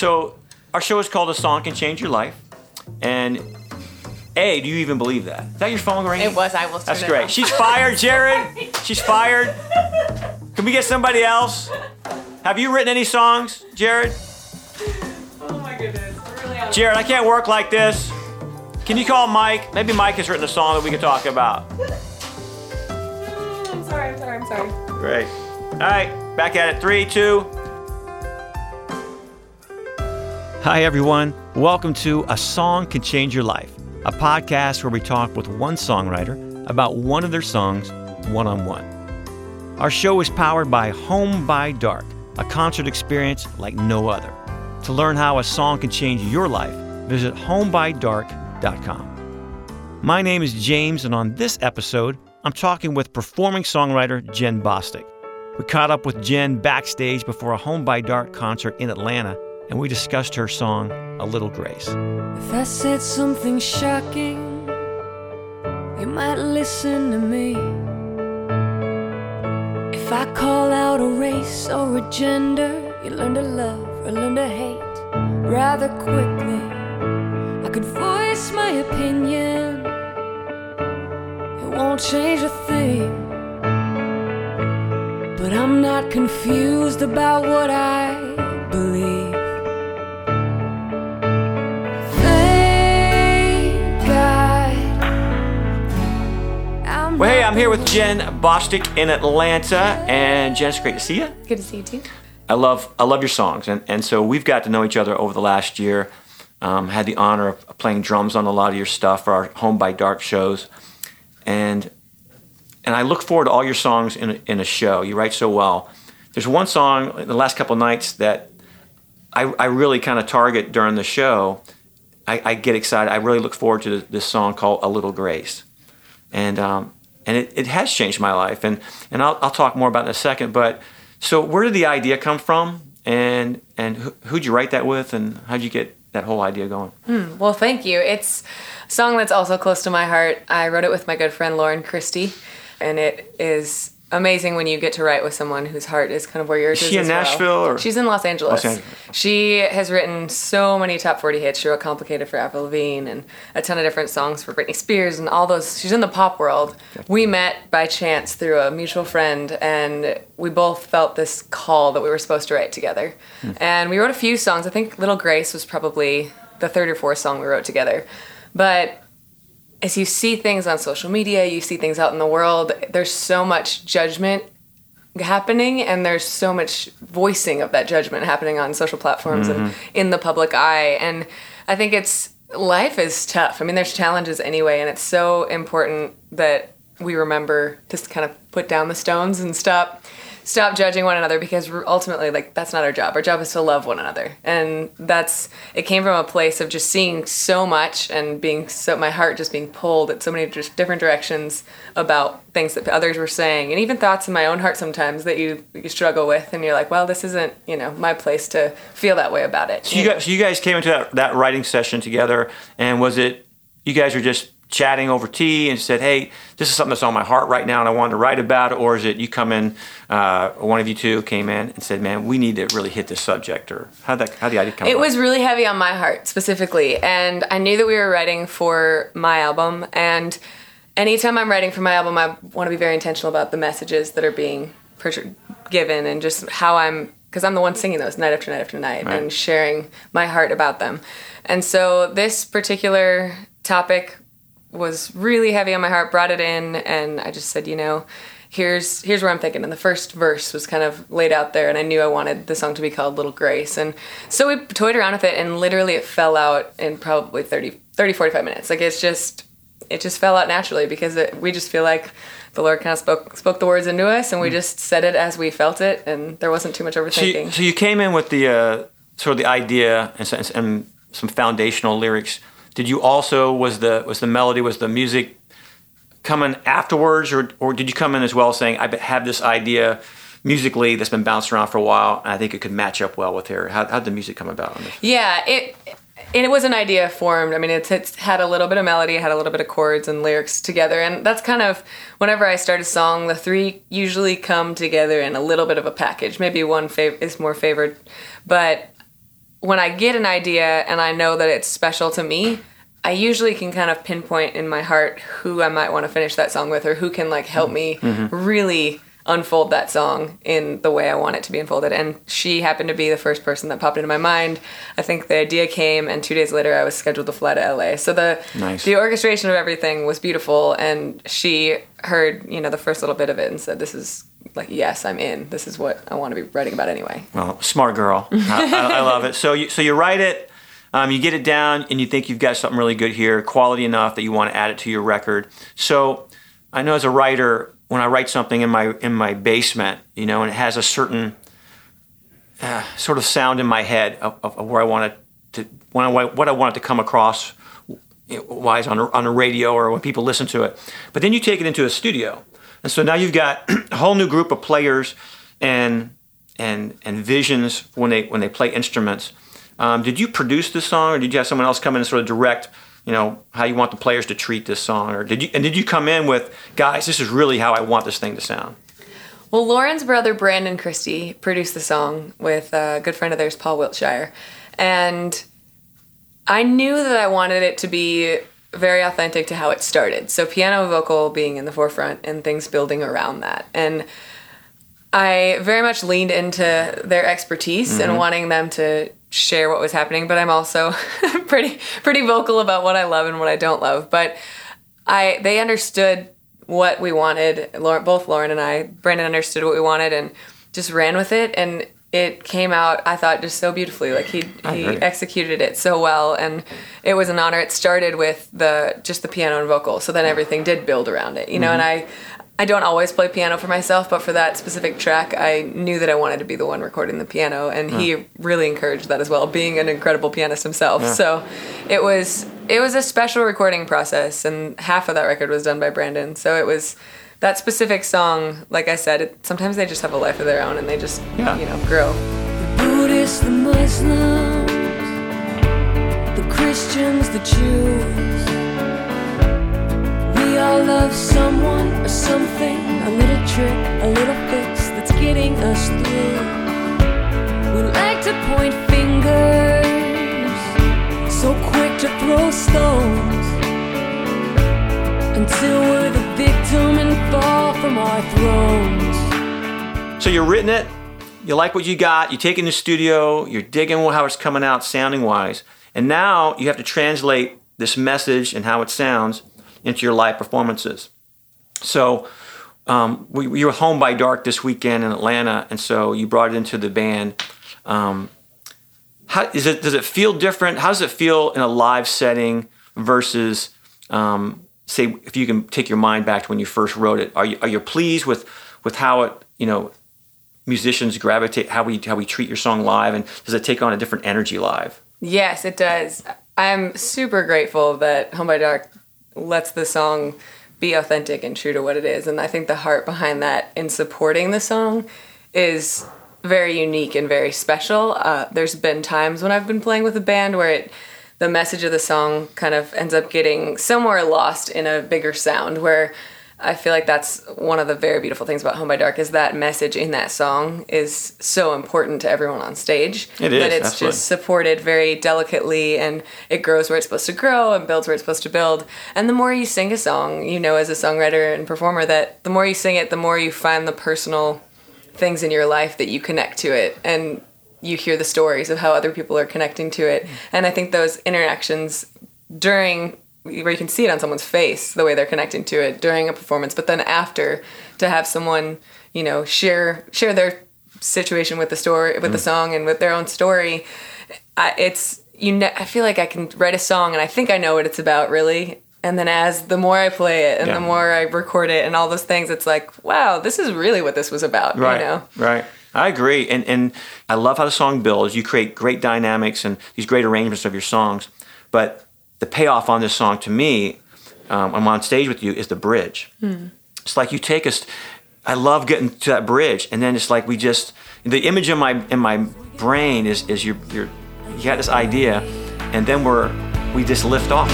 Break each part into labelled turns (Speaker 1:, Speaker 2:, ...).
Speaker 1: So our show is called "A Song Can Change Your Life," and A, do you even believe that? Is that your phone ringing?
Speaker 2: It was. I will.
Speaker 1: That's
Speaker 2: turn it
Speaker 1: great.
Speaker 2: off.
Speaker 1: She's fired, Jared. She's fired. Can we get somebody else? Have you written any songs, Jared?
Speaker 2: Oh my goodness. We're really.
Speaker 1: Jared, I can't work like this. Can you call Mike? Maybe Mike has written a song that we can talk about.
Speaker 2: I'm sorry. I'm sorry. I'm sorry.
Speaker 1: Great. All right, back at it. Three, two. Hi, everyone. Welcome to A Song Can Change Your Life, a podcast where we talk with one songwriter about one of their songs one on one. Our show is powered by Home by Dark, a concert experience like no other. To learn how a song can change your life, visit homebydark.com. My name is James, and on this episode, I'm talking with performing songwriter Jenn Bostic. We caught up with Jenn backstage before a Home by Dark concert in Atlanta, and we discussed her song, A Little Grace.
Speaker 3: If I said something shocking, you might listen to me. If I call out a race or a gender, you learn to love or learn to hate rather quickly. I could voice my opinion, it won't change a thing. But I'm not confused about what I believe.
Speaker 1: Here with Jenn Bostic in Atlanta, and Jenn, it's great to see you.
Speaker 2: Good to see you too.
Speaker 1: I love I love your songs, and, and so we've got to know each other over the last year. Um, had the honor of playing drums on a lot of your stuff for our Home by Dark shows, and and I look forward to all your songs in a, in a show. You write so well. There's one song in the last couple nights that I, I really kind of target during the show. I, I get excited. I really look forward to this song called "A Little Grace," and um, and it, it has changed my life. And and I'll, I'll talk more about it in a second. But so where did the idea come from? And and who, who'd you write that with? And how'd you get that whole idea going?
Speaker 2: Hmm, well, thank you. It's a song that's also close to my heart. I wrote it with my good friend Lauren Christy, and it is amazing when you get to write with someone whose heart is kind of where yours
Speaker 1: Is she in
Speaker 2: as well.
Speaker 1: Nashville, or-
Speaker 2: She's in Los Angeles.
Speaker 1: Los Angeles.
Speaker 2: She has written so many top 40 hits. She wrote Complicated for Avril Lavigne and a ton of different songs for Britney Spears and all those. She's in the pop world. We met by chance through a mutual friend, and we both felt this call that we were supposed to write together.
Speaker 1: Hmm.
Speaker 2: And we wrote a few songs. I think Little Grace was probably the third or fourth song we wrote together. But as you see things on social media, you see things out in the world, there's so much judgment happening and there's so much voicing of that judgment happening on social platforms and mm-hmm. in the public eye. And i think it's life is tough. I mean there's challenges anyway and it's so important that we remember to kind of put down the stones and stop stop judging one another because ultimately like that's not our job. Our job is to love one another. And that's it came from a place of just seeing so much and being so my heart just being pulled at so many just different directions about things that others were saying and even thoughts in my own heart sometimes that you you struggle with and you're like well this isn't you know my place to feel that way about it.
Speaker 1: So you guys, you guys came into that, that writing session together, and was it you guys were just chatting over tea and said, "Hey, this is something that's on my heart right now, and I wanted to write about it," or is it you come in, uh, one of you two came in and said, "Man, we need to really hit this subject," or how that how the idea come?
Speaker 2: It
Speaker 1: about?
Speaker 2: was really heavy on my heart specifically, and I knew that we were writing for my album. And anytime I'm writing for my album, I want to be very intentional about the messages that are being per- given and just how I'm, because I'm the one singing those night after night after night
Speaker 1: Right.
Speaker 2: and sharing my heart about them. And so this particular topic was really heavy on my heart. Brought it in, and I just said, you know. Here's here's where I'm thinking. And the first verse was kind of laid out there, and I knew I wanted the song to be called Little Grace. And so we toyed around with it, and literally it fell out in probably 30, 30 45 minutes. Like it's just, it just fell out naturally because it, we just feel like the Lord kind of spoke spoke the words into us, and we just said it as we felt it, and there wasn't too much
Speaker 1: So
Speaker 2: overthinking.
Speaker 1: you, so you came in with the uh, sort of the idea and, and some foundational lyrics. Did you also was the was the melody was the music coming afterwards, or or did you come in as well saying I have this idea musically that's been bounced around for a while, and I think it could match up well with here. How did the music come about?
Speaker 2: Yeah, it and it was an idea formed. I mean, it's, it's had a little bit of melody, had a little bit of chords and lyrics together, and that's kind of whenever I start a song, the three usually come together in a little bit of a package. Maybe one fav- is more favored, but when I get an idea and I know that it's special to me, I usually can kind of pinpoint in my heart who I might want to finish that song with or who can like help me mm-hmm. Mm-hmm. really unfold that song in the way I want it to be unfolded. And she happened to be the first person that popped into my mind. I think the idea came and 2 days later I was scheduled to fly to LA. So the
Speaker 1: Nice.
Speaker 2: the orchestration of everything was beautiful and she heard, you know, the first little bit of it and said this is like yes, I'm in. This is what I want to be writing about anyway.
Speaker 1: Well, smart girl. I, I, I love it. So you so you write it, um, you get it down, and you think you've got something really good here, quality enough that you want to add it to your record. So I know as a writer, when I write something in my in my basement, you know, and it has a certain uh, sort of sound in my head of, of, of where I want it to, when I, what I want it to come across wise on a, on a radio or when people listen to it. But then you take it into a studio, and so now you've got a whole new group of players and and and visions when they when they play instruments. Um, did you produce this song, or did you have someone else come in and sort of direct? You know how you want the players to treat this song, or did you and did you come in with guys? This is really how I want this thing to sound.
Speaker 2: Well, Lauren's brother Brandon Christy produced the song with a good friend of theirs, Paul Wiltshire, and I knew that I wanted it to be very authentic to how it started. So piano vocal being in the forefront and things building around that. And I very much leaned into their expertise and mm-hmm. wanting them to share what was happening, but I'm also pretty pretty vocal about what I love and what I don't love. But I they understood what we wanted. Lauren, both Lauren and I, Brandon understood what we wanted and just ran with it and it came out I thought just so beautifully. Like he he executed it so well and it was an honor. It started with the just the piano and vocal. So then everything did build around it. You know, and I I don't always play piano for myself, but for that specific track, I knew that I wanted to be the one recording the piano, and he really encouraged that as well, being an incredible pianist himself. So it was it was a special recording process, and half of that record was done by Brandon. So it was that specific song. Like I said, it, sometimes they just have a life of their own, and they just
Speaker 1: Yeah.
Speaker 2: you know grow.
Speaker 3: The Buddhists, the Muslims, the Christians, the Jews. We all love someone or something, a little trick, a little fix that's getting us through. We like to point fingers, so quick to throw stones. Until we're the victim and fall from our thrones.
Speaker 1: So you're written it, you like what you got, you take it in the studio, you're digging how it's coming out sounding wise, and now you have to translate this message and how it sounds into your live performances. So um, we, we were home by dark this weekend in Atlanta, and so you brought it into the band. Um, how is it? Does it feel different? How does it feel in a live setting versus, um, say, if you can take your mind back to when you first wrote it? Are you are you pleased with with how it you know musicians gravitate how we how we treat your song live, and does it take on a different energy live?
Speaker 2: Yes, it does. I'm super grateful that Home by Dark lets the song be authentic and true to what it is. And I think the heart behind that in supporting the song is very unique and very special. Uh, there's been times when I've been playing with a band where it the message of the song kind of ends up getting somewhere lost in a bigger sound where I feel like that's one of the very beautiful things about Home by Dark is that message in that song is so important to everyone on stage.
Speaker 1: It is,
Speaker 2: That it's
Speaker 1: absolutely.
Speaker 2: just supported very delicately and it grows where it's supposed to grow and builds where it's supposed to build. And the more you sing a song, you know, as a songwriter and performer, that the more you sing it, the more you find the personal things in your life that you connect to it. And you hear the stories of how other people are connecting to it. Mm. And I think those interactions during where you can see it on someone's face the way they're connecting to it during a performance but then after to have someone you know share share their situation with the story with the mm. song and with their own story I, it's you ne- I feel like I can write a song and I think I know what it's about really and then as the more I play it and
Speaker 1: Yeah.
Speaker 2: the more I record it and all those things it's like wow this is really what this was about
Speaker 1: Right.
Speaker 2: you know
Speaker 1: Right. I agree, and and I love how the song builds. You create great dynamics and these great arrangements of your songs, but the payoff on this song to me, um, I'm on stage with you, is the bridge. It's like you take us. I love getting to that bridge, and then it's like we just the image in my in my brain is is you're you're you got this idea, and then we're we just lift off.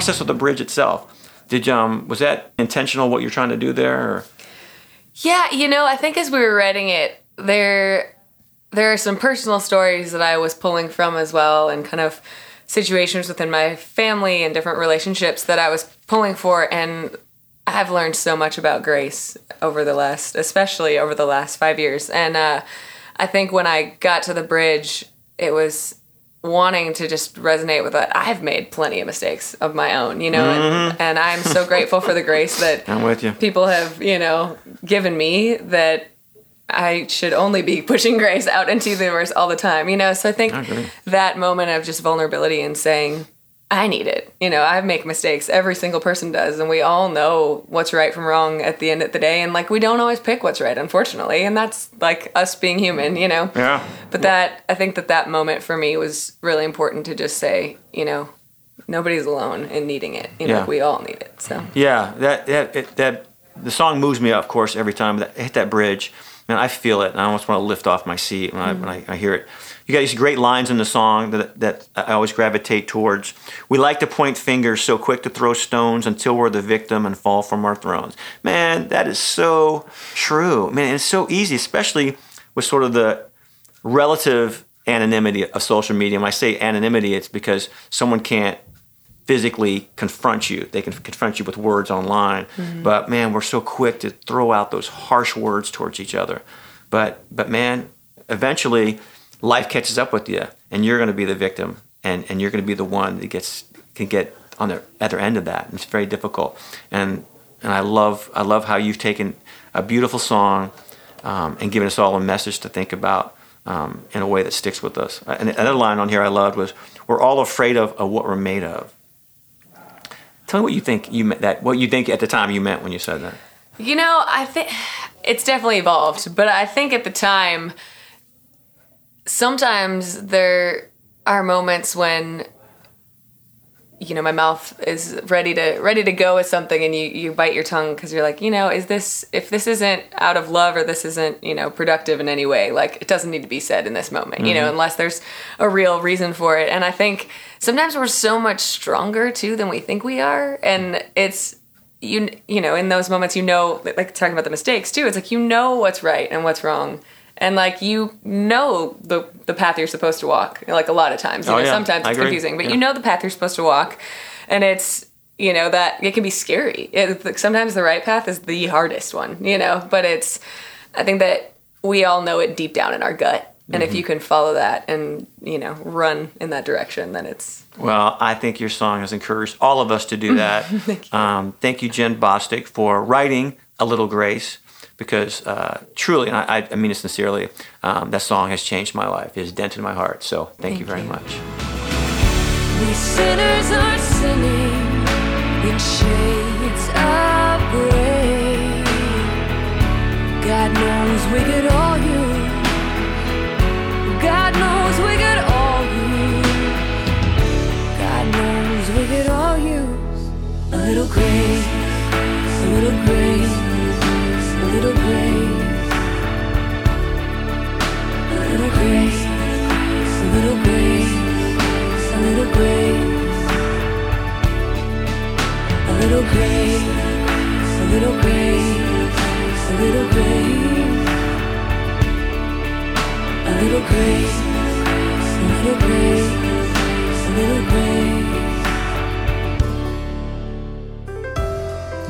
Speaker 1: Process of the bridge itself. Did um was that intentional? What you're trying to do there? Or?
Speaker 2: Yeah, you know, I think as we were writing it, there there are some personal stories that I was pulling from as well, and kind of situations within my family and different relationships that I was pulling for, and I've learned so much about grace over the last, especially over the last five years, and uh, I think when I got to the bridge, it was wanting to just resonate with that. I've made plenty of mistakes of my own, you know, and, mm-hmm. and I'm so grateful for the grace that
Speaker 1: I'm with you.
Speaker 2: people have, you know, given me that I should only be pushing grace out into the universe all the time, you know. So I think
Speaker 1: I
Speaker 2: that moment of just vulnerability and saying, I need it. You know, I make mistakes. Every single person does, and we all know what's right from wrong at the end of the day. And like, we don't always pick what's right, unfortunately, and that's like us being human, you know.
Speaker 1: Yeah.
Speaker 2: But that I think that that moment for me was really important to just say, you know, nobody's alone in needing it. You know,
Speaker 1: Yeah.
Speaker 2: we all need it. So
Speaker 1: Yeah, that that it, that the song moves me, of course, every time that hit that bridge. Man, I feel it, and I almost want to lift off my seat when I when I, I hear it. You got these great lines in the song that that I always gravitate towards. We like to point fingers, so quick to throw stones until we're the victim and fall from our thrones. Man, that is so true. Man, it's so easy, especially with sort of the relative anonymity of social media. When I say anonymity, it's because someone can't physically confront you. They can confront you with words online. But man, we're so quick to throw out those harsh words towards each other. But but man, eventually life catches up with you and you're going to be the victim and and you're going to be the one that gets can get on the other end of that. And It's very difficult. And and I love I love how you've taken a beautiful song um, and given us all a message to think about um, in a way that sticks with us. And another line on here I loved was, "We're all afraid of, of what we're made of." Tell me what you think you meant that. What you think at the time you meant when you said that.
Speaker 2: You know, I think it's definitely evolved, but I think at the time, sometimes there are moments when you know my mouth is ready to ready to go with something and you you bite your tongue because you're like you know is this if this isn't out of love or this isn't you know productive in any way like it doesn't need to be said in this moment you know mm-hmm. unless there's a real reason for it. And i think sometimes we're so much stronger too than we think we are. And it's you you know in those moments you know like talking about the mistakes too it's like you know what's right and what's wrong and like you know the the path you're supposed to walk like a lot of times you
Speaker 1: Oh,
Speaker 2: know,
Speaker 1: yeah.
Speaker 2: sometimes
Speaker 1: I
Speaker 2: it's
Speaker 1: agree.
Speaker 2: confusing but
Speaker 1: Yeah.
Speaker 2: you know the path you're supposed to walk and it's you know that it can be scary it, sometimes the right path is the hardest one you know but it's i think that we all know it deep down in our gut and
Speaker 1: Mm-hmm.
Speaker 2: if you can follow that and you know run in that direction then it's
Speaker 1: Well, I think your song has encouraged all of us to do that. thank, you. Um, thank you, Jenn Bostic, for writing "A Little Grace," because uh, truly, and I, I mean it sincerely, um, that song has changed my life. It has dented my heart. So, thank, you very
Speaker 2: you.
Speaker 1: much.
Speaker 3: We sinners are sinning in shades of gray. God knows we could all use. God knows we could all use. God knows we could all use a little grace, a little grace,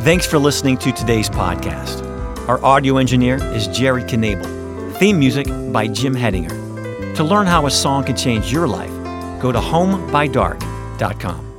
Speaker 1: Thanks for listening to today's podcast. Our audio engineer is Jerry Knable. Theme music by Jim Hedinger. To learn how a song can change your life, go to homebydark.com.